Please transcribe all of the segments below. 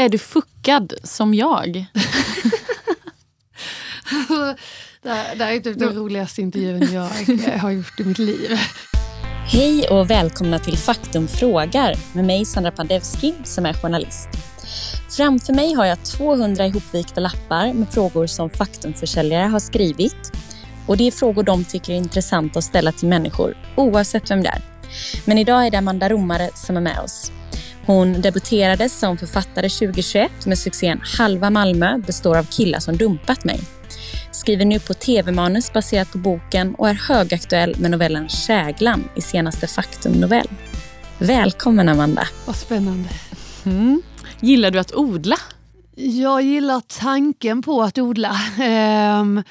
Är du fuckad som jag? det, här, det här är typ den roligaste intervjun jag har gjort i mitt liv. Hej och välkomna till Faktum frågar med mig Sandra Pandevski som är journalist. Framför mig har jag 200 ihopvikta lappar med frågor som Faktumförsäljare har skrivit. Och Det är frågor de tycker är intressanta att ställa till människor oavsett vem det är. Men idag är det Amanda Romare som är med oss. Hon debuterade som författare 2021 med succén Halva Malmö består av killar som dumpat mig. Skriver nu på tv-manus baserat på boken och är högaktuell med novellen Käglan i senaste Faktum-novell. Välkommen Amanda. Vad spännande. Mm. Gillar du att odla? Jag gillar tanken på att odla. Ehm,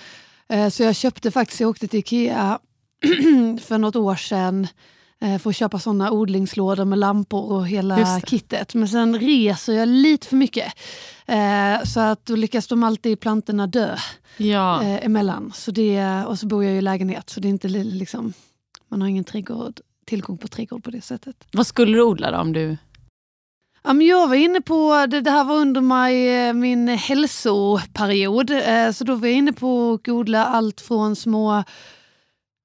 eh, så jag köpte faktiskt, jag åkte till Ikea för något år sedan Eh, att köpa såna odlingslådor med lampor och hela kittet. Men sen reser jag lite för mycket. Eh, så att då lyckas de alltid plantorna dö ja. eh, emellan. Så det, och så bor jag i lägenhet så det är inte liksom, man har ingen trädgård, tillgång på trädgård på det sättet. Vad skulle du odla då om du Ja, men jag var inne på, det, det här var under my, min hälsoperiod, så då var jag inne på att odla allt från små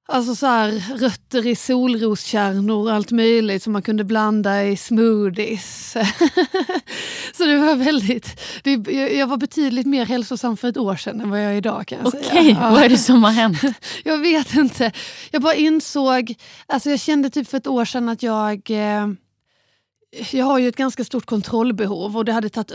Alltså så här, rötter i solroskärnor och allt möjligt som man kunde blanda i smoothies. så det var väldigt... Det, jag var betydligt mer hälsosam för ett år sedan än vad jag är idag kan jag Okej, okay, ja. vad är det som har hänt? jag vet inte. Jag bara insåg, alltså jag kände typ för ett år sedan att jag eh, jag har ju ett ganska stort kontrollbehov och det, hade tagit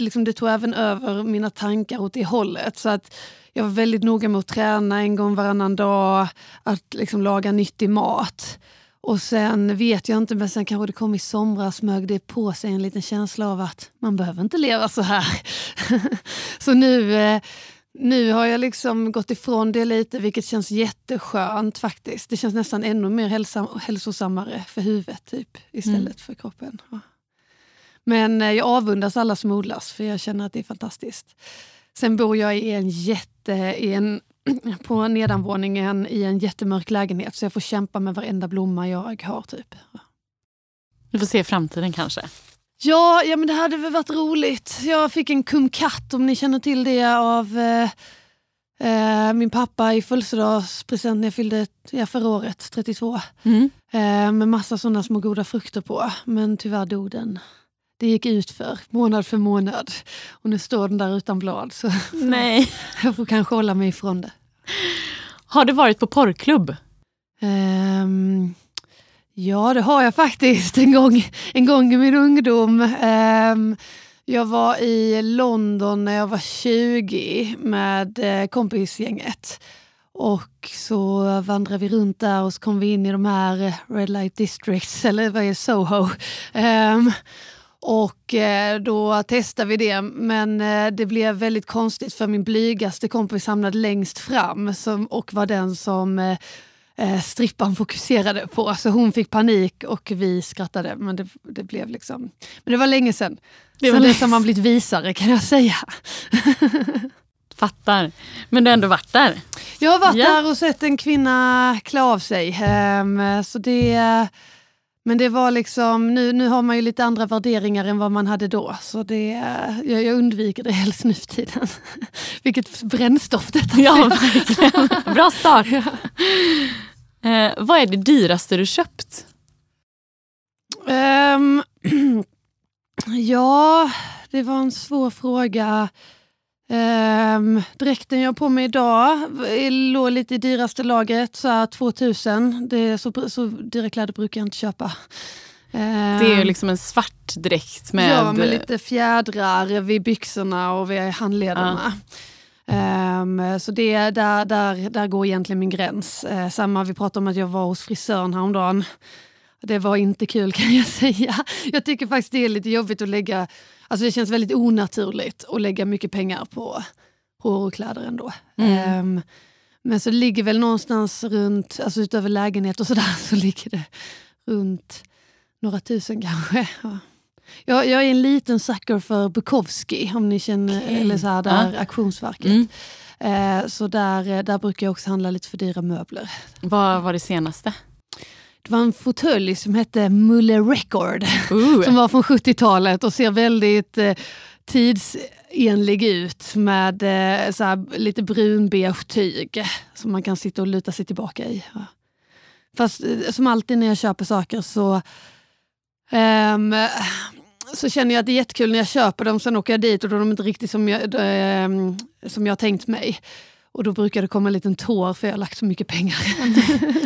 liksom det tog även över mina tankar åt det hållet. Så att jag var väldigt noga med att träna en gång varannan dag, att liksom laga nyttig mat. Och sen vet jag inte, men sen kanske det kom i somras, smög det på sig en liten känsla av att man behöver inte leva så här. så nu, eh, nu har jag liksom gått ifrån det lite, vilket känns jätteskönt faktiskt. Det känns nästan ännu mer hälsam, hälsosammare för huvudet typ, istället mm. för kroppen. Men eh, jag avundas alla som odlas, för jag känner att det är fantastiskt. Sen bor jag i en jätte, i en, på nedanvåningen i en jättemörk lägenhet så jag får kämpa med varenda blomma jag har. typ. Du får se framtiden kanske? Ja, ja men det hade väl varit roligt. Jag fick en kumkatt om ni känner till det av eh, eh, min pappa i födelsedagspresent när jag fyllde ja, förra året, 32. Mm. Eh, med massa sådana små goda frukter på. Men tyvärr dog den det gick ut för månad för månad. Och nu står den där utan blad. Så Nej. jag får kanske hålla mig ifrån det. Har du varit på porrklubb? Ja, det har jag faktiskt. En gång, en gång i min ungdom. Um, jag var i London när jag var 20 med eh, kompisgänget. Och så vandrade vi runt där och så kom vi in i de här eh, Red Light Districts, eller vad är Soho. Um, och eh, då testade vi det, men det blev väldigt konstigt för min blygaste kompis hamnade längst fram som, och var den som eh, strippan fokuserade på. Så hon fick panik och vi skrattade. Men det, det blev liksom... Men det var länge sedan. Det var Sen dess har man blivit visare kan jag säga. Fattar. Men du har ändå varit där? Jag har varit ja. där och sett en kvinna klä av sig. Um, så det men det var liksom, nu, nu har man ju lite andra värderingar än vad man hade då. Så det, jag, jag undviker det helst nu för tiden. Vilket brännstoff detta Ja, verkligen. Bra start. Ja. Eh, vad är det dyraste du köpt? Um, ja, det var en svår fråga. Um, dräkten jag har på mig idag låg lite i dyraste lagret, så här 2000. Det är så, så dyra kläder brukar jag inte köpa. Um, det är liksom en svart dräkt med... Ja, med lite fjädrar vid byxorna och vid handlederna. Uh. Um, så det, där, där, där går egentligen min gräns. Uh, samma, vi pratade om att jag var hos frisören häromdagen. Det var inte kul kan jag säga. Jag tycker faktiskt det är lite jobbigt att lägga Alltså det känns väldigt onaturligt att lägga mycket pengar på hår och kläder ändå. Mm. Um, men så ligger väl någonstans runt, alltså utöver lägenhet och sådär, så ligger det runt några tusen kanske. Ja. Jag, jag är en liten sucker för Bukowski, om ni känner, okay. eller så här, där ja. auktionsverket. Mm. Uh, så där, där brukar jag också handla lite för dyra möbler. Vad var det senaste? det var en fåtölj som hette Muller Record. Uh. Som var från 70-talet och ser väldigt eh, tidsenlig ut med eh, så här, lite brunbeige tyg som man kan sitta och luta sig tillbaka i. Fast eh, som alltid när jag köper saker så ehm, så känner jag att det är jättekul när jag köper dem, sen åker jag dit och då är de inte riktigt som jag, eh, som jag har tänkt mig. Och då brukar det komma en liten tår för jag har lagt så mycket pengar.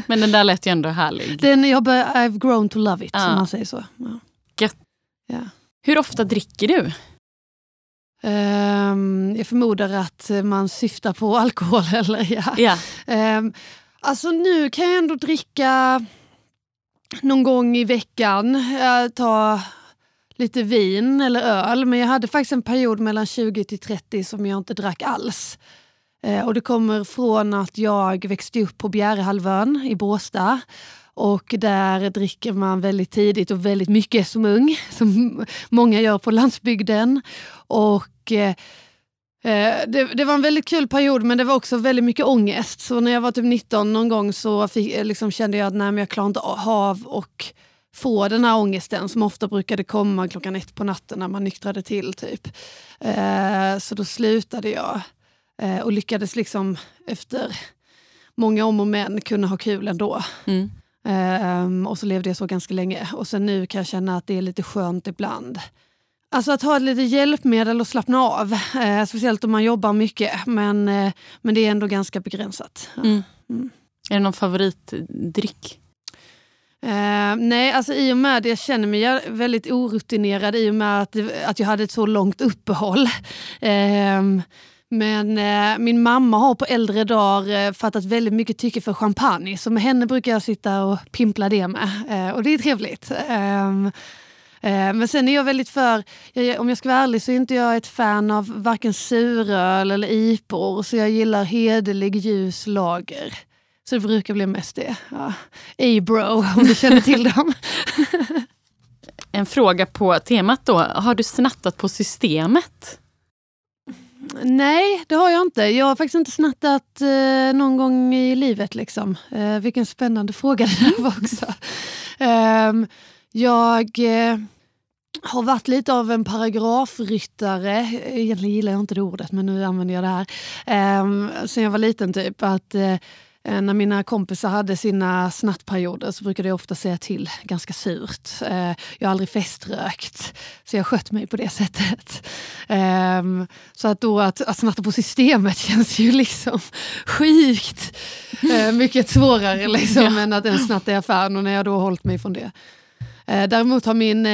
Men den där lät ju ändå härlig. Den, jag bör, I've grown to love it, Ja. som man säger så. Ja. Gött. Ja. Hur ofta dricker du? Ehm, jag förmodar att man syftar på alkohol, eller ja. Ja. Um, alltså nu kan jag ändå dricka någon gång i veckan. Uh, ta lite vin eller öl. Men jag hade faktiskt en period mellan 20 till 30 som jag inte drack alls. Eh, och det kommer från att jag växte upp på Bjärehalvön i Båstad. Och där dricker man väldigt tidigt och väldigt mycket som ung, som många gör på landsbygden. Och eh, eh, det, det var en väldigt kul period men det var också väldigt mycket ångest. Så när jag var typ 19 någon gång så fick, eh, liksom kände jag att nej, men jag klarar inte av och få den här ångesten som ofta brukade komma klockan ett på natten när man nyktrade till. typ. Eh, så då slutade jag eh, och lyckades liksom efter många om och men kunna ha kul ändå. Mm. Ehm, och så levde jag så ganska länge. Och sen nu kan jag känna att det är lite skönt ibland. Alltså att ha ett litet hjälpmedel och slappna av. Eh, speciellt om man jobbar mycket. Men, men det är ändå ganska begränsat. Mm. Mm. Är det någon favoritdryck? Uh, nej, alltså i och med det jag känner mig väldigt orutinerad i och med att, att jag hade ett så långt uppehåll. Uh, men eh, min mamma har på äldre dagar eh, fattat väldigt mycket tycke för champagne. Så med henne brukar jag sitta och pimpla det med. Eh, och det är trevligt. Ehm, eh, men sen är jag väldigt för, jag, om jag ska vara ärlig så är inte jag ett fan av varken suröl eller IPor. Så jag gillar hederlig ljus lager. Så det brukar bli mest det. Ja. A-bro, om du känner till dem. En fråga på temat då. Har du snattat på systemet? Nej, det har jag inte. Jag har faktiskt inte snattat eh, någon gång i livet. Liksom. Eh, vilken spännande fråga det där var också. Ehm, jag eh, har varit lite av en paragrafryttare. Egentligen gillar jag inte det ordet, men nu använder jag det här. Ehm, sen jag var liten, typ. att eh, Eh, När mina kompisar hade sina snattperioder så brukade jag ofta säga till ganska surt. Eh, Jag har aldrig feströkt, så jag sköt mig på det sättet. Ehm, Så att då att, att snatta på systemet känns ju liksom sjukt eh, mycket svårare liksom, Ja. än att ens snatta i affären och när jag då har hållit mig från det. Eh, Däremot har min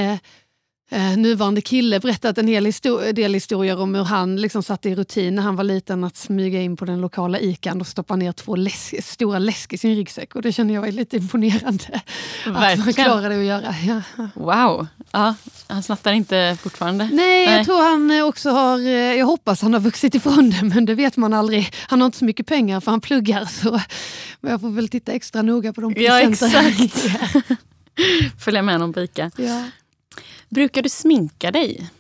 eh, nuvarande kille berättat en hel histo- del historier om hur han liksom satte i rutin när han var liten att smyga in på den lokala ikan och stoppa ner två läsk- stora läsk i sin ryggsäck. Och det känner jag är lite imponerande. Att Verkligen. klarar det att göra. Ja. Wow. Ja, han snattar inte fortfarande? Nej, jag Nej. tror han eh, också har, eh, jag hoppas han har vuxit ifrån det, men det vet man aldrig. Han har inte så mycket pengar för han pluggar, så men jag får väl titta extra noga på de Ja, presenter han exakt. Följa med honom på Ica. Ja. Brukar du sminka dig?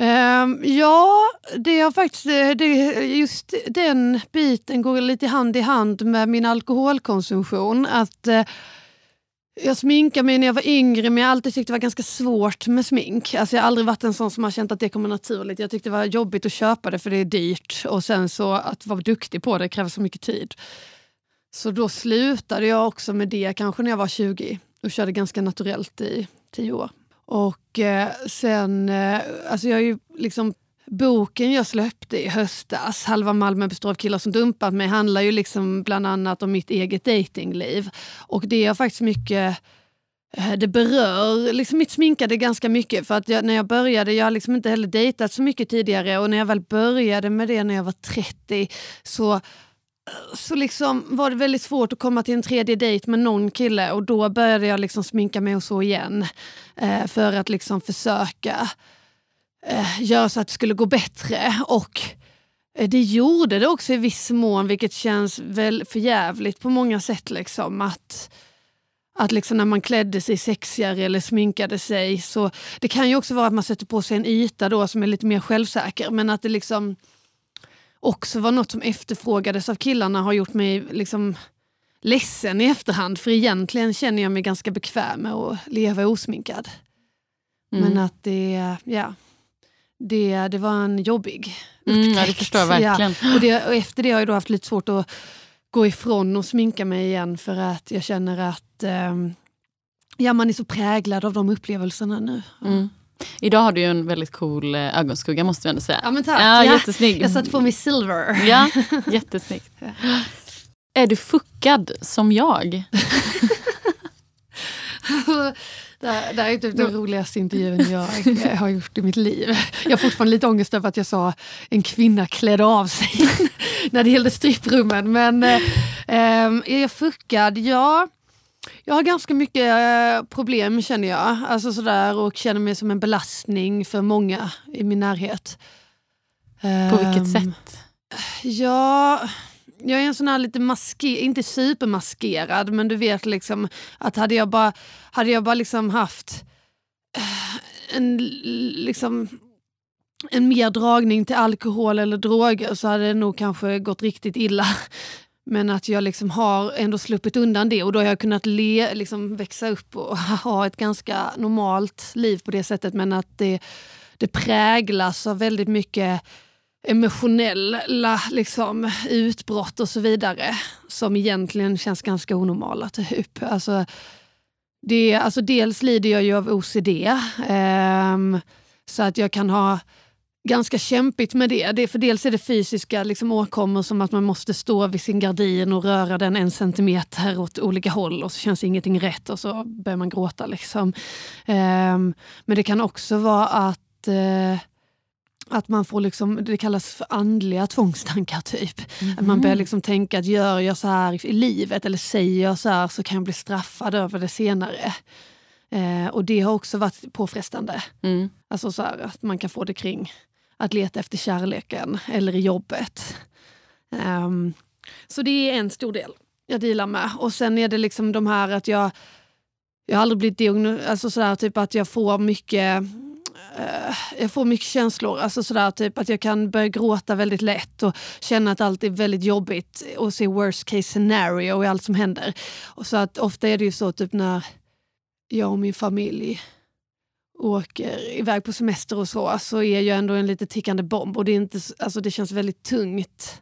Um, ja, det har faktiskt, eh, det, just den biten går lite hand i hand med min alkoholkonsumtion. Att uh, jag sminkade mig när jag var yngre men jag har alltid tyckt det var ganska svårt med smink. Alltså jag har aldrig varit en sån som har känt att det kommer naturligt. Jag tyckte det var jobbigt att köpa det för det är dyrt och sen så att vara duktig på det kräver så mycket tid. Så då slutade jag också med det kanske när jag var 20 och körde ganska naturellt i Tio år. Och eh, sen, eh, alltså jag är ju liksom Boken jag släppte i höstas, Halva Malmö består av killar som dumpat mig, handlar ju liksom bland annat om mitt eget datingliv. Och det är faktiskt mycket eh, det berör liksom mitt sminkade ganska mycket. För att jag, när jag började, jag har liksom inte heller dejtat så mycket tidigare och när jag väl började med det när jag var 30 så så liksom var det väldigt svårt att komma till en tredje dejt med någon kille och då började jag liksom sminka mig och så igen. Eh, för att liksom försöka eh, göra så att det skulle gå bättre. Och eh, det gjorde det också i viss mån, vilket känns väl förjävligt på många sätt. Liksom, att att liksom när man klädde sig sexigare eller sminkade sig. så Det kan ju också vara att man sätter på sig en yta då som är lite mer självsäker. Men att det liksom också var något som efterfrågades av killarna har gjort mig liksom ledsen i efterhand för egentligen känner jag mig ganska bekväm med att leva osminkad. Mm. Men att det, ja, det, det var en jobbig Mm, upptäckt. ja, det förstår jag verkligen. Ja. Och, det, och efter det har jag då haft lite svårt att gå ifrån och sminka mig igen för att jag känner att ehm, ja, man är så präglad av de upplevelserna nu. Mm. Idag har du ju en väldigt cool eh, ögonskugga måste vi ändå säga. Ja men tack. Ja, Ja, jättesnygg. jag satte på mig silver. Ja, jättesnyggt. Är du fuckad som jag? Det här, det här är typ den roligaste intervjun jag eh, har gjort i mitt liv. Jag har fortfarande lite ångest över att jag sa en kvinna klädde av sig när det gällde stripprummen. Men eh, ehm, är jag fuckad? Ja. Jag har ganska mycket eh, problem känner jag. Alltså sådär, och känner mig som en belastning för många i min närhet. På vilket Ehm, sätt? Ja, jag är en sån här lite maskerad, inte supermaskerad, men du vet liksom att hade jag bara, hade jag bara liksom haft eh, en, liksom, en mer dragning till alkohol eller droger så hade det nog kanske gått riktigt illa. Men att jag liksom har ändå sluppit undan det och då har jag kunnat le, liksom växa upp och ha ett ganska normalt liv på det sättet. Men att det, det präglas av väldigt mycket emotionella liksom, utbrott och så vidare som egentligen känns ganska onormala. Typ. Alltså, det, alltså dels lider jag ju av OCD, eh, så att jag kan ha ganska kämpigt med det. det för dels är det fysiska liksom, åkommor som att man måste stå vid sin gardin och röra den en centimeter åt olika håll och så känns ingenting rätt och så börjar man gråta. Liksom. Ehm, men det kan också vara att eh, att man får, liksom, det kallas för andliga tvångstankar typ. Att man börjar liksom tänka att gör jag så här i livet eller säger jag så här så kan jag bli straffad över det senare. Eh, och det har också varit påfrestande. Mm. Alltså så här, att man kan få det kring att leta efter kärleken eller i jobbet. Um, så det är en stor del jag dealar med. Och sen är det liksom de här att jag, jag har aldrig blivit diagnostiserad, alltså sådär, typ att jag får mycket eh, jag får mycket känslor, alltså sådär typ att jag kan börja gråta väldigt lätt och känna att allt är väldigt jobbigt och se worst case scenario i allt som händer. Och så att ofta är det ju så typ när jag och min familj åker iväg på semester och så, så är jag ändå en lite tickande bomb och det, är inte, alltså det känns väldigt tungt.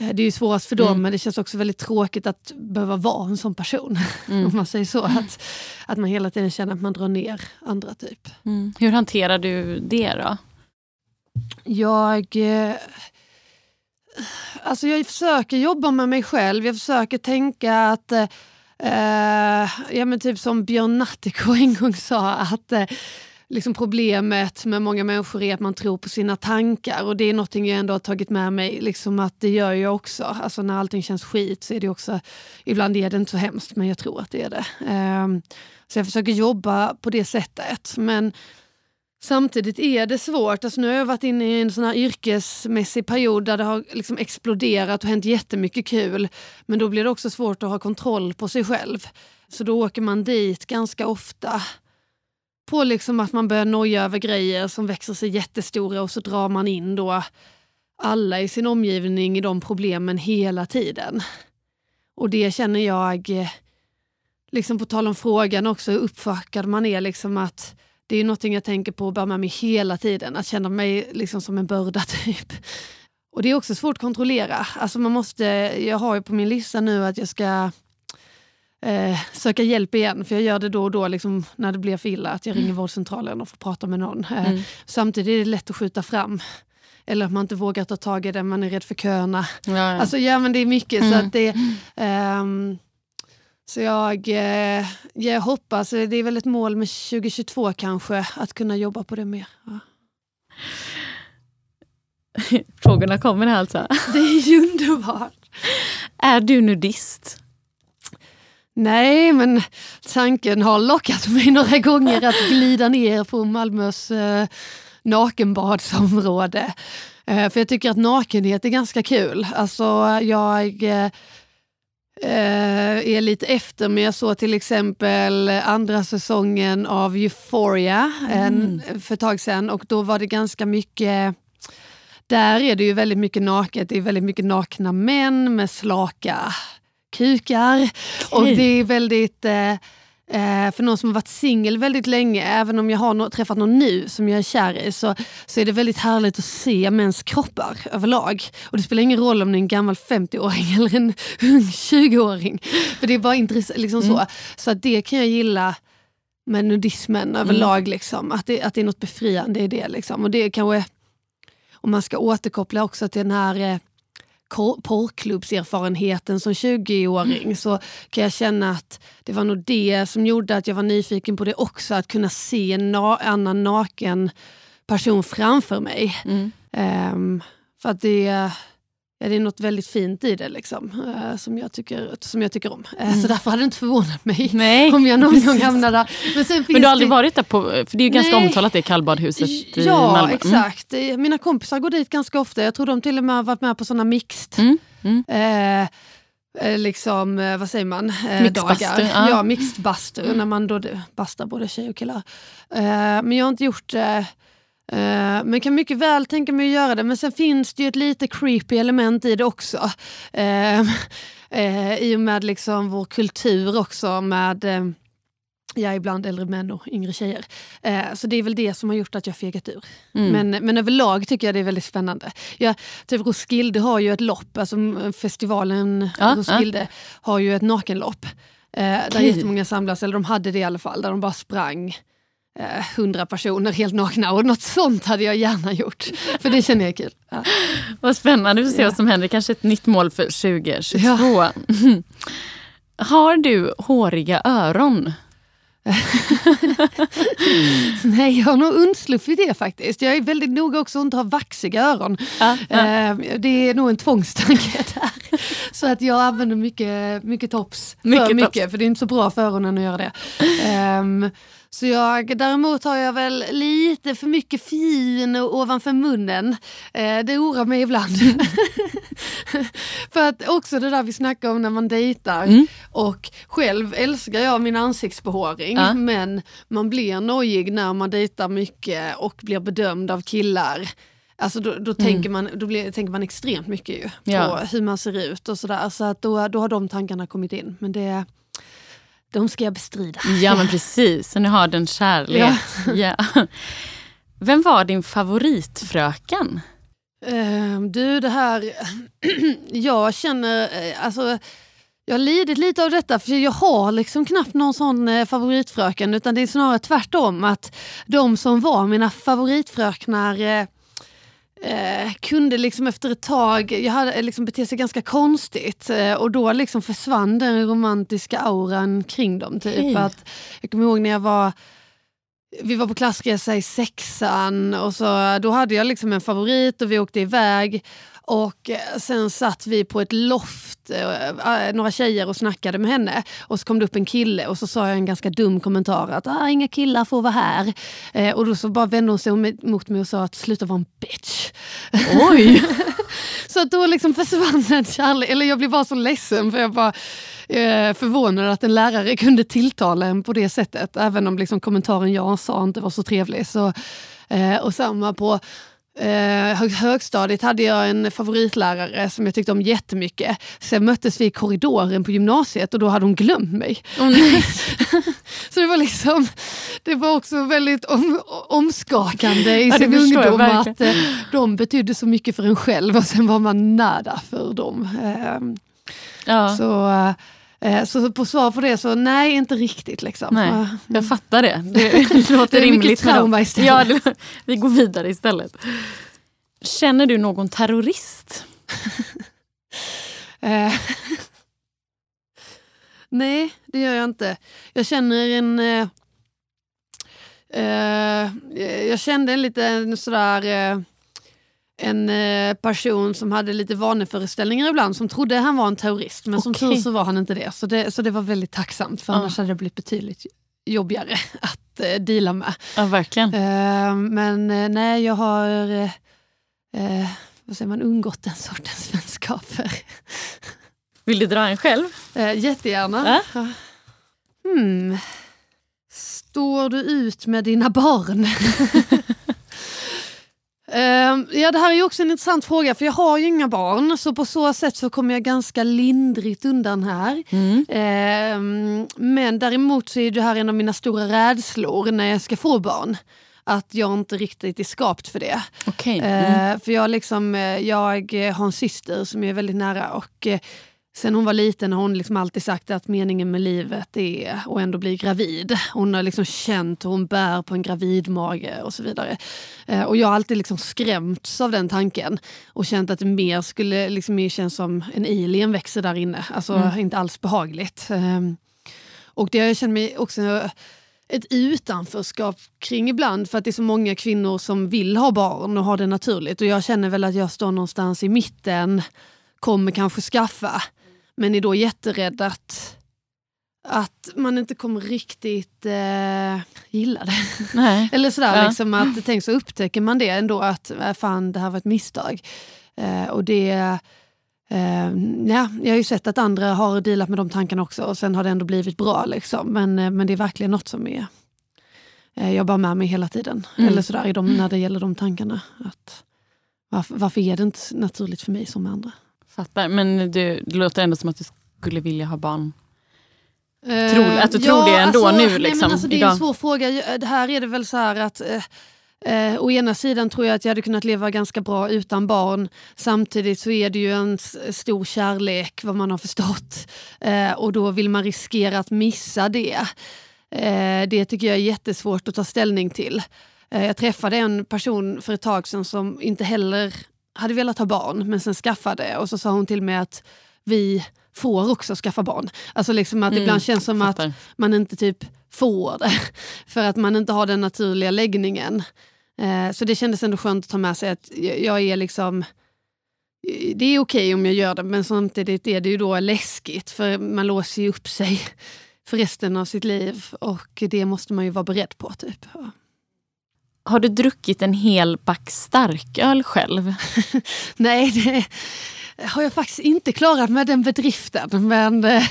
Eh, Det är ju svårast för dem, Mm. men det känns också väldigt tråkigt att behöva vara en sån person. Mm. Om man säger så. Att, att man hela tiden känner att man drar ner andra typ. Mm. Hur hanterar du det då? Jag... Eh, alltså jag försöker jobba med mig själv. Jag försöker tänka att... Eh, eh, ja men typ som Björn Natthiko en gång sa att eh, liksom problemet med många människor är att man tror på sina tankar och det är någonting jag ändå har tagit med mig. Liksom att det gör jag också. Alltså när allting känns skit så är det också... Ibland är det inte så hemskt men jag tror att det är det. Ehm, så jag försöker jobba på det sättet. Men Samtidigt är det svårt. Alltså nu har jag varit inne i en sån här yrkesmässig period där det har liksom exploderat och hänt jättemycket kul. Men då blir det också svårt att ha kontroll på sig själv. Så då åker man dit ganska ofta. På liksom att man börjar noja över grejer som växer sig jättestora och så drar man in då alla i sin omgivning i de problemen hela tiden. Och det känner jag, eh, liksom på tal om frågan också, hur uppfackad man är. Liksom att det är någonting jag tänker på och bär med mig hela tiden. Att känna mig liksom som en börda typ. Och det är också svårt att kontrollera. Alltså man måste, jag har ju på min lista nu att jag ska eh, söka hjälp igen. För jag gör det då och då liksom, när det blir för illa. Att jag ringer vårdcentralen och får prata med någon. Eh, Mm. Samtidigt är det lätt att skjuta fram. Eller att man inte vågar ta tag i det, man är rädd för köerna. Ja, ja. Alltså ja men det är mycket så Mm. att det ehm, Så jag, eh, jag hoppas, det är väl ett mål med 2022 kanske, att kunna jobba på det mer. Ja. Frågorna kommer här alltså. Det är ju underbart! Är du nudist? Nej, men tanken har lockat mig några gånger att glida ner på Malmös eh, nakenbadsområde. Eh, för jag tycker att nakenhet är ganska kul. Alltså jag eh, eh, är lite efter, men jag såg till exempel andra säsongen av Euphoria en, för ett tag sedan och då var det ganska mycket där är det ju väldigt mycket naket, det är väldigt mycket nakna män med slaka kukar. Och det är väldigt... Eh, eh, för någon som har varit singel väldigt länge, även om jag har no träffat någon nu som jag är kär i, så, så är det väldigt härligt att se mäns kroppar överlag. Och det spelar ingen roll om det är en gammal 50-åring eller en ung 20-åring. För det är bara intressant. Liksom mm. så. så att det kan jag gilla med nudismen mm. överlag. Liksom. Att, det, att det är något befriande i det. Liksom. Och det kanske, om man ska återkoppla också till den här eh, porrklubbserfarenheten som 20-åring mm. så kan jag känna att det var nog det som gjorde att jag var nyfiken på det också. Att kunna se en na annan naken person framför mig. Mm. Um, för att det Ja, det är något väldigt fint i det liksom, uh, som, jag tycker, som jag tycker om. Uh, mm. Så därför hade det inte förvånat mig Nej, om jag någon precis. gång hamnar där. Men, sen Men du har aldrig det... varit där på, för det är ju ganska Nej. omtalat det kallbadhuset i ja, Malmö. Ja mm. exakt. Mina kompisar går dit ganska ofta. Jag tror de till och med har varit med på sådana mixed. Mm. Mm. Uh, liksom, vad säger man, eh, dagar. Ja, ja mixed bastu, mm. när man då bastar både tjejer och killar. men jag har inte gjort det Uh, men kan mycket väl tänka mig att göra det. Men sen finns det ju ett lite creepy element i det också. Uh, uh, I och med liksom vår kultur också med ja, ibland äldre män och yngre tjejer. så det är väl det som har gjort att jag fegat ur. Mm. Men, men överlag tycker jag det är väldigt spännande. Ja, typ Roskilde har ju ett lopp, alltså festivalen ja, Roskilde ja. har ju ett nakenlopp. Där okay. jättemånga samlas, eller de hade det i alla fall, där de bara sprang Eh, hundra personer helt nakna och något sånt hade jag gärna gjort. För det känner jag är kul. Ja. Vad spännande, vi får se ja. vad som händer. Kanske ett nytt mål för 2022. Ja. Har du håriga öron? Nej, jag har nog undsluppit det faktiskt. Jag är väldigt noga också att inte ha vaxiga öron. Ja, ja. Eh, det är nog en tvångstanke där. Så att jag använder mycket, mycket tops. Mycket för mycket, tops. för det är inte så bra för öronen att göra det. Så jag, däremot har jag väl lite för mycket fin ovanför munnen. Eh, det oroar mig ibland. för att också det där vi snackar om när man dejtar. Mm. Och själv älskar jag min ansiktsbehåring ja. men man blir nojig när man dejtar mycket och blir bedömd av killar. Alltså då, då, mm. tänker, man, då blir, tänker man extremt mycket ju på ja. hur man ser ut och sådär. Så att då, då har de tankarna kommit in. Men det de ska jag bestrida. Ja men precis, så ni har den kärlek. Ja. ja. Vem var din favoritfröken? Uh, du det här, jag känner, uh, alltså jag har lidit lite av detta för jag har liksom knappt någon sån eh, favoritfröken utan det är snarare tvärtom att de som var mina favoritfröknar eh, eh, kunde liksom efter ett tag, jag hade eh, liksom betett sig ganska konstigt eh, och då liksom försvann den romantiska auran kring dem. Typ. Att, jag kommer ihåg när jag var vi var på klassresa i sexan och så, då hade jag liksom en favorit och vi åkte iväg. Och eh, sen satt vi på ett loft, eh, eh, några tjejer och snackade med henne. Och så kom det upp en kille och så sa jag en ganska dum kommentar att ah, inga killar får vara här. och då så bara vände hon sig mot mig och sa att sluta vara en bitch. Oj! så att då liksom försvann den kärlek, eller jag blev bara så ledsen för jag bara förvånad att en lärare kunde tilltala en på det sättet. Även om liksom kommentaren jag sa inte var så trevlig. Så, och samma på Eh, högstadiet hade jag en favoritlärare som jag tyckte om jättemycket. Sen möttes vi i korridoren på gymnasiet och då hade hon glömt mig. Oh, så det var liksom, det var också väldigt om, omskakande i sin ungdom att eh, de betydde så mycket för en själv och sen var man nada för dem. Eh, ja. Så Eh, så på svar på det så nej, inte riktigt. Liksom. Nej, jag mm. fattar det. Det låter det är rimligt. trauma istället. Ja, det, vi går vidare istället. Känner du någon terrorist? Eh, nej, det gör jag inte. Jag känner en... Uh, jag kände en liten sådär... Uh, en eh, person som hade lite vaneföreställningar ibland som trodde han var en terrorist men okay. som tur så var han inte det. Så det, så det var väldigt tacksamt för ja. annars hade det blivit betydligt jobbigare att eh, deala med. Ja, verkligen. Eh, men eh, nej, jag har eh, eh, vad säger man, undgått den sortens vänskaper. Vill du dra en själv? Eh, jättegärna. Äh? Hmm. Står du ut med dina barn? ja, det här är också en intressant fråga för jag har ju inga barn så på så sätt så kommer jag ganska lindrigt undan här. Mm. Uh, men däremot så är det här en av mina stora rädslor när jag ska få barn. Att jag inte riktigt är skapt för det. Okay. Mm. Uh, för jag, liksom, jag har en syster som är väldigt nära och Sen hon var liten har hon liksom alltid sagt att meningen med livet är att ändå bli gravid. Hon har liksom känt hur hon bär på en gravidmage och så vidare. Eh, och jag har alltid liksom skrämts av den tanken och känt att det mer skulle liksom kännas som en alien växer där inne. Alltså mm. inte alls behagligt. Eh, och det har jag känt mig också ett utanförskap kring ibland för att det är så många kvinnor som vill ha barn och ha det naturligt. Och jag känner väl att jag står någonstans i mitten, kommer kanske skaffa men är då jätterädd att, att man inte kommer riktigt eh, gilla det. Nej. Eller sådär, ja. liksom att tänk så upptäcker man det ändå att äh, fan det här var ett misstag. Eh, och det eh, ja, jag har ju sett att andra har dealat med de tankarna också och sen har det ändå blivit bra. Liksom. Men, eh, men det är verkligen något som är, eh, jag bär med mig hela tiden. Mm. Eller sådär, i de, när det gäller de tankarna. Att, varför, varför är det inte naturligt för mig som med andra? Fattar. Men du, det låter ändå som att du skulle vilja ha barn. Uh, tror, att du ja, tror det ändå alltså, nu? Nej, liksom, alltså, det är en svår fråga. Det här är det väl så här att eh, Eh, å ena sidan tror jag att jag hade kunnat leva ganska bra utan barn. Samtidigt så är det ju en stor kärlek vad man har förstått. Eh, och då vill man riskera att missa det. Eh, det tycker jag är jättesvårt att ta ställning till. Eh, jag träffade en person för ett tag sedan som inte heller hade velat ha barn men sen skaffade och så sa hon till mig att vi får också skaffa barn. Alltså liksom att mm, ibland känns som fattar. att man inte typ får det för att man inte har den naturliga läggningen. Eh, så det kändes ändå skönt att ta med sig att jag är liksom det är okej okay om jag gör det men samtidigt är det ju då läskigt för man låser ju upp sig för resten av sitt liv och det måste man ju vara beredd på. typ. Har du druckit en hel back starköl själv? Nej, det har jag faktiskt inte klarat med den bedriften. Men eh,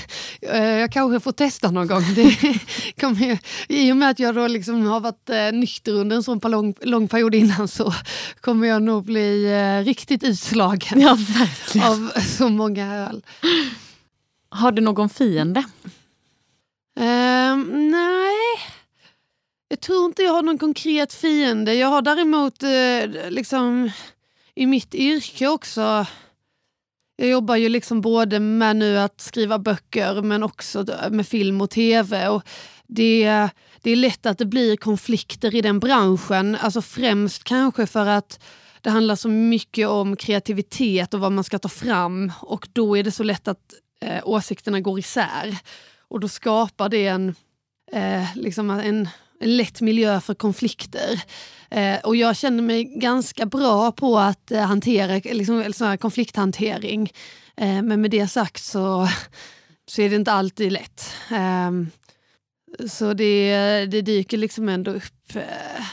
jag kanske får testa någon gång. Det kommer, I och med att jag då liksom har varit eh, nykter under en sån lång, lång period innan så kommer jag nog bli eh, riktigt utslagen ja, av så många öl. Har du någon fiende? Uh, nej. Jag tror inte jag har någon konkret fiende. Jag har däremot eh, liksom i mitt yrke också jag jobbar ju liksom både med nu att skriva böcker men också med film och tv. Och det, det är lätt att det blir konflikter i den branschen. Alltså främst kanske för att det handlar så mycket om kreativitet och vad man ska ta fram och då är det så lätt att eh, åsikterna går isär. Och då skapar det en, eh, liksom en en lätt miljö för konflikter. Eh, och jag känner mig ganska bra på att eh, hantera liksom, sån konflikthantering. Eh, men med det sagt så, så är det inte alltid lätt. Ehm, så det, det dyker liksom ändå upp eh,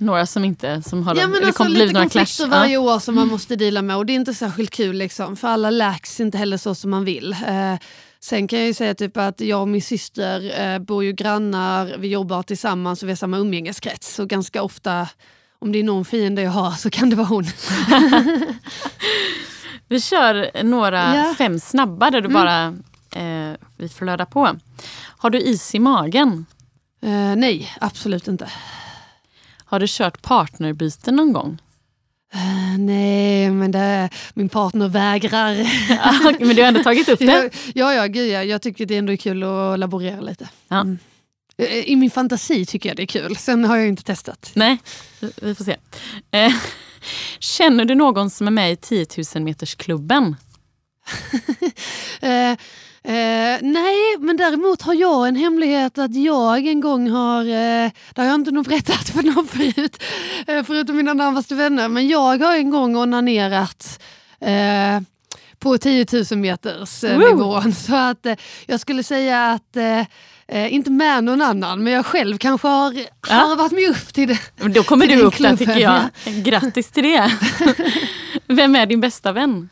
några som inte som har ja, men alltså, det lite några konflikter clash. varje år som man måste dela med och det är inte särskilt kul liksom, för alla läks inte heller så som man vill. Eh, Sen kan jag ju säga typ att jag och min syster eh, bor ju grannar, vi jobbar tillsammans och vi har samma umgängeskrets. Så ganska ofta, om det är någon fiende jag har så kan det vara hon. vi kör några ja. fem snabba där du mm. bara eh, vi flödar på. Har du is i magen? Eh, nej, absolut inte. Har du kört partnerbyte någon gång? Uh, nej, men det, min partner vägrar. men du har ändå tagit upp det? Ja, ja, gud, ja, jag tycker det ändå är kul att laborera lite. Ja. Mm. Eh, I min fantasi tycker jag det är kul, sen har jag inte testat. Nej, vi får se. Eh, känner du någon som är med i 10 000 metersklubben? eh, Eh, nej, men däremot har jag en hemlighet att jag en gång har, eh, det har jag inte nog berättat för någon förut, eh, förutom mina närmaste vänner, men jag har en gång onanerat eh, på 10 000 meters eh, nivån. Så att eh, jag skulle säga att eh, Eh, inte med någon annan, men jag själv kanske har ja. harvat mig upp till det. Då kommer du upp där tycker jag. Grattis till det. Vem är din bästa vän?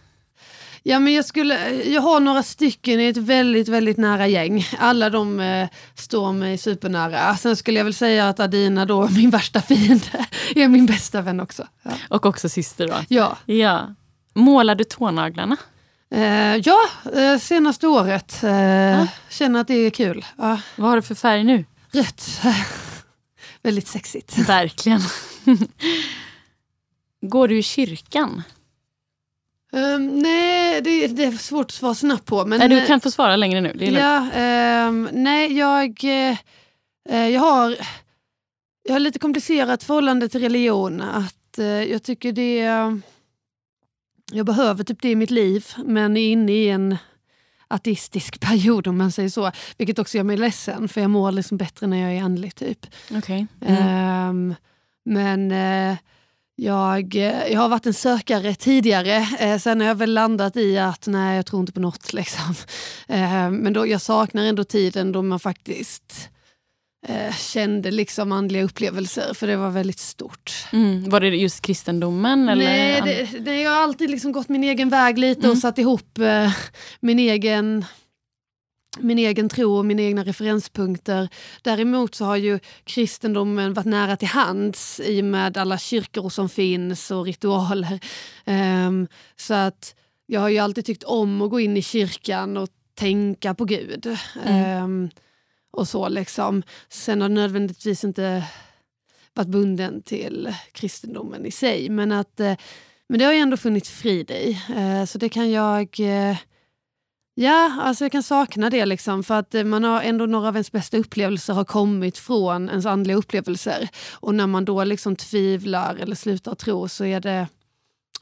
Ja, men jag, skulle, jag har några stycken i ett väldigt, väldigt nära gäng. Alla de eh, står mig supernära. Sen skulle jag väl säga att Adina då, min värsta fiende, är min bästa vän också. Ja. Och också syster då? Ja. ja. Målar du tånaglarna? Eh, ja, eh, senaste året. Eh, ah. Känner att det är kul. Ja. Vad har du för färg nu? Rött. Väldigt sexigt. Verkligen. Går du i kyrkan? Um, nej, det, det, är svårt att svara snabbt på. Men, nej, du kan få svara längre nu. ja, um, nej, jag, uh, jag, har, jag har lite komplicerat förhållande till religion. Att, uh, jag tycker det... Uh, jag behöver typ det i mitt liv, men är inne i en ateistisk period om man säger så. Vilket också gör mig ledsen, för jag mår liksom bättre när jag är andlig. Typ. Okay. Mm. Um, men jag, eh, jag har varit en sökare tidigare, eh, sen har jag väl landat i att nej, jag tror inte på något. Liksom. Eh, men då, jag saknar ändå tiden då man faktiskt eh, kände liksom andliga upplevelser, för det var väldigt stort. Mm. Var det just kristendomen? Eller? Nej, det, det, jag har alltid liksom gått min egen väg lite mm. och satt ihop eh, min egen min egen tro och mina egna referenspunkter. Däremot så har ju kristendomen varit nära till hands i och med alla kyrkor som finns och ritualer. Um, så att jag har ju alltid tyckt om att gå in i kyrkan och tänka på Gud. Mm. Um, och så liksom. Sen har det nödvändigtvis inte varit bunden till kristendomen i sig. Men, att, uh, men det har jag ändå funnit frid i. Uh, så det kan jag uh, Ja, alltså jag kan sakna det. Liksom, för att man har ändå Några av ens bästa upplevelser har kommit från ens andliga upplevelser. Och när man då liksom tvivlar eller slutar tro så är det...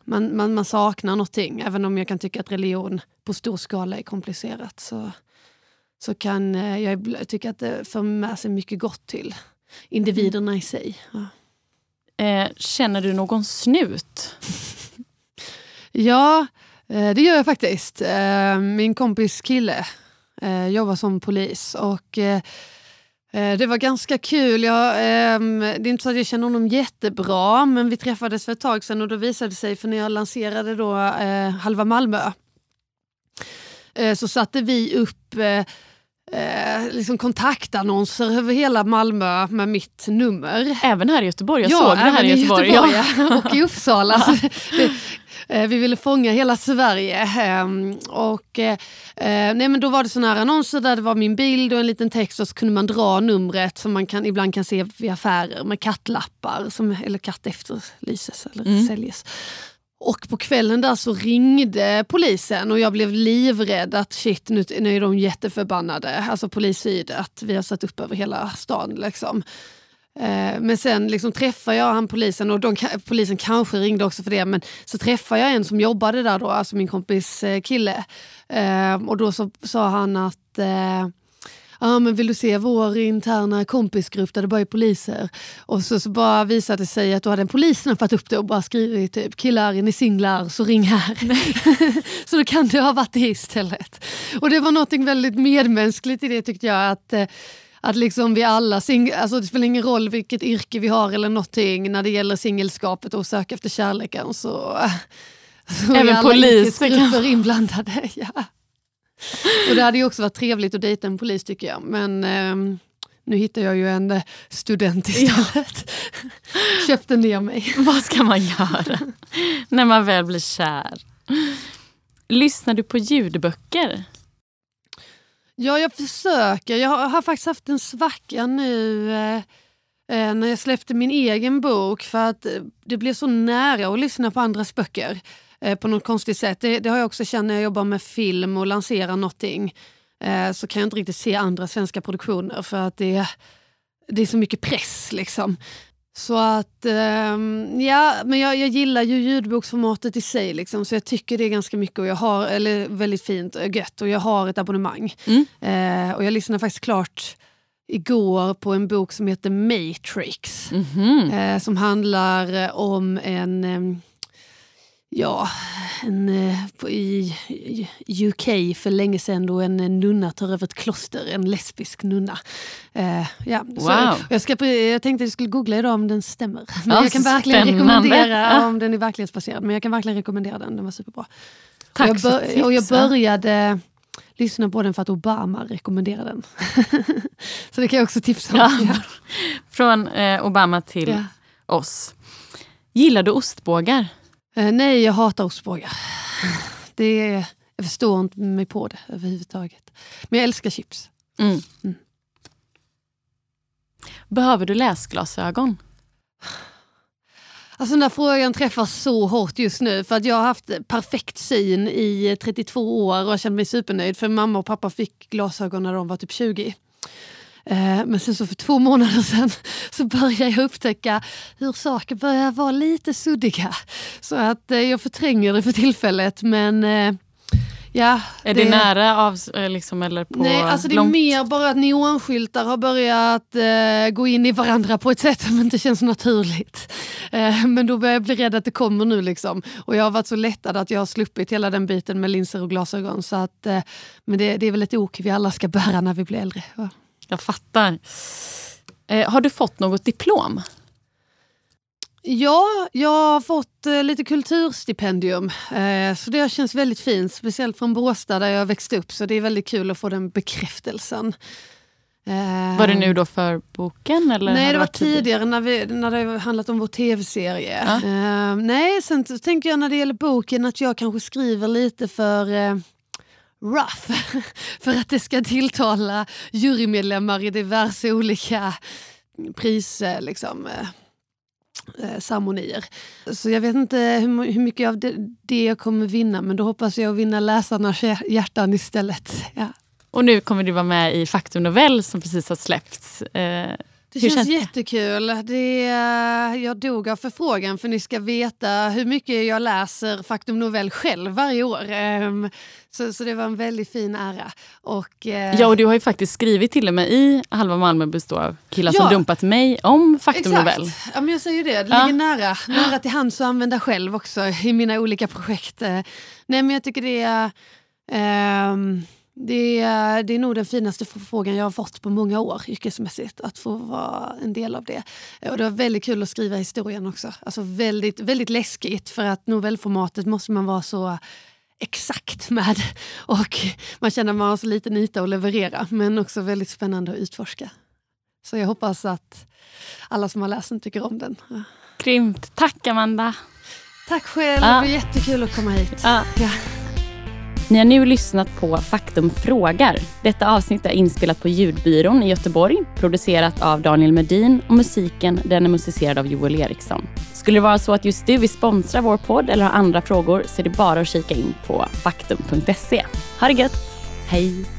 Man, man, man saknar någonting. Även om jag kan tycka att religion på stor skala är komplicerat så, så kan eh, jag tycka att det för med sig mycket gott till individerna i sig. Ja. Eh, känner du någon snut? ja, Eh, det gör jag faktiskt. Eh, min kompis kille eh, jobbar som polis och det var ganska kul. Jag, det är inte så att jag känner honom jättebra men vi träffades för ett tag sedan och då visade det sig, för när jag lanserade då Halva Malmö så satte vi upp Eh, liksom kontaktannonser över hela Malmö med mitt nummer. Även här i Göteborg? Jag ja, såg det här i Göteborg. Göteborg ja. och i Uppsala. Eh, vi ville fånga hela Sverige. Ehm, och, eh, nej, men då var det såna här annonser där det var min bild och en liten text och så kunde man dra numret som man kan, ibland kan se vid affärer med kattlappar, som, eller katt efterlyses eller mm. säljes. Och på kvällen där så ringde polisen och jag blev livrädd att shit nu, nu är de jätteförbannade, alltså polis att vi har satt upp över hela stan. Liksom. Eh, men sen liksom träffar jag han polisen och de, polisen kanske ringde också för det men så träffar jag en som jobbade där då, alltså min kompis eh, kille. Eh, och då så, sa han att Ja men vill du se vår interna kompisgrupp där det bara är poliser? Och så, så bara visade det sig att då hade en polis snappat upp det och bara skrivit typ killar, är ni singlar så ring här. så då kan det ha varit det istället. Och det var något väldigt medmänskligt i det tyckte jag. att att liksom vi alla, alltså det spelar ingen roll vilket yrke vi har eller någonting när det gäller singelskapet och söka efter kärleken så, så Även är alla yrkesgrupper inblandade. Ja. Och det hade ju också varit trevligt att dejta en polis tycker jag. Men eh, nu hittar jag ju en student istället. Ja. Köpte ner mig. Vad ska man göra när man väl blir kär? Lyssnar du på ljudböcker? Ja, jag försöker. Jag har, har faktiskt haft en svacka nu eh, eh när jag släppte min egen bok för att eh, det blev så nära att lyssna på andras böcker eh, på något konstigt sätt. Det, det, har jag också känt när jag jobbar med film och lanserar någonting. Eh, så kan jag inte riktigt se andra svenska produktioner för att det, det är så mycket press. liksom. Så att, um, ja, men jag, jag gillar ju ljudboksformatet i sig, liksom, så jag tycker det är ganska mycket och jag har, eller väldigt fint och gött och jag har ett abonnemang. Mm. Uh, och jag lyssnade faktiskt klart igår på en bok som heter Matrix. Mm -hmm. uh, som handlar om en, um, ja, en, eh, i UK för länge sedan då en nunna tar över ett kloster, en lesbisk nunna. Uh, ja, wow. så jag, ska, jag tänkte att jag skulle googla idag om den stämmer. Men ja, jag kan verkligen spännande. rekommendera, om den är verklighetsbaserad, men jag kan verkligen rekommendera den, den var superbra. Tack och jag, bör, och jag började lyssna på den för att Obama rekommenderade den. så det kan jag också tipsa om. Ja. Från eh, Obama till Ja. oss. Gillar du ostbågar? Eh, nej, jag hatar ostbågar. Det är, jag förstår inte mig på det överhuvudtaget. Men jag älskar chips. Mm. Mm. Behöver du läsglasögon? Alltså den där frågan träffar så hårt just nu för att jag har haft perfekt syn i 32 år och känt mig supernöjd för mamma och pappa fick glasögon när de var typ 20. Eh, Men sen så för två månader sedan så började jag upptäcka hur saker börjar vara lite suddiga. Så att eh, jag förtränger det för tillfället men eh, ja. Är det, nära av, liksom, eller på Nej, alltså det är långt? mer bara att neonskyltar har börjat eh, gå in i varandra på ett sätt som inte känns naturligt. Eh, men då börjar jag bli rädd att det kommer nu. Liksom. Och jag har varit så lättad att jag har sluppit hela den biten med linser och glasögon. Så att, eh, men det, det är väl ett ok vi alla ska bära när vi blir äldre. Jag fattar. Eh, har du fått något diplom? Ja, jag har fått eh, lite kulturstipendium. Eh, så det känns väldigt fint. Speciellt från Båstad där jag växte upp. Så det är väldigt kul att få den bekräftelsen. Eh, Var det nu då för boken? Eller Nej, det var tidigare? när, vi, när det handlat om vår tv-serie. Ja. Eh, nej, sen så tänker jag när det gäller boken att jag kanske skriver lite för eh, rough. för att det ska tilltala jurymedlemmar i diverse olika priser. Eh, liksom, eh, eh, ceremonier. Så jag vet inte hur, hur mycket av det, det jag kommer vinna men då hoppas jag att vinna läsarnas hjärtan istället. Ja. Och nu kommer du vara med i Faktum Novell som precis har släppts. Eh, det Hur känns, känns det? jättekul. Det är, jag dog av förfrågan för ni ska veta hur mycket jag läser Faktum Novell själv varje år. Ehm, Så, så det var en väldigt fin ära. Och, eh, ja, och du har ju faktiskt skrivit till och med i Halva Malmö består av killar som Ja. dumpat mig om Faktum Exakt. Novell. Ja, men jag säger ju det, det Ja. ligger nära, nära till hands att använda själv också i mina olika projekt. Eh, Nej, men jag tycker det är, ehm, det är, det är nog den finaste förfrågan jag har fått på många år yrkesmässigt, att få vara en del av det. Eh, Och det var väldigt kul att skriva historien också. Alltså väldigt, väldigt läskigt för att novellformatet måste man vara så exakt med och man känner att man har så liten yta att leverera men också väldigt spännande att utforska. Så jag hoppas att alla som har läst den tycker om den. Ja. Grymt. Tack Amanda. Tack själv, Ja. det var jättekul att komma hit. Ja. Ja. Ni har nu lyssnat på Faktum frågar. Detta avsnitt är inspelat på Ljudbyrån i Göteborg, producerat av Daniel Medin och musiken den är musicerad av Joel Eriksson. Skulle det vara så att just du vill sponsra vår podd eller har andra frågor så är det bara att kika in på faktum.se. Ha det gött! Hej!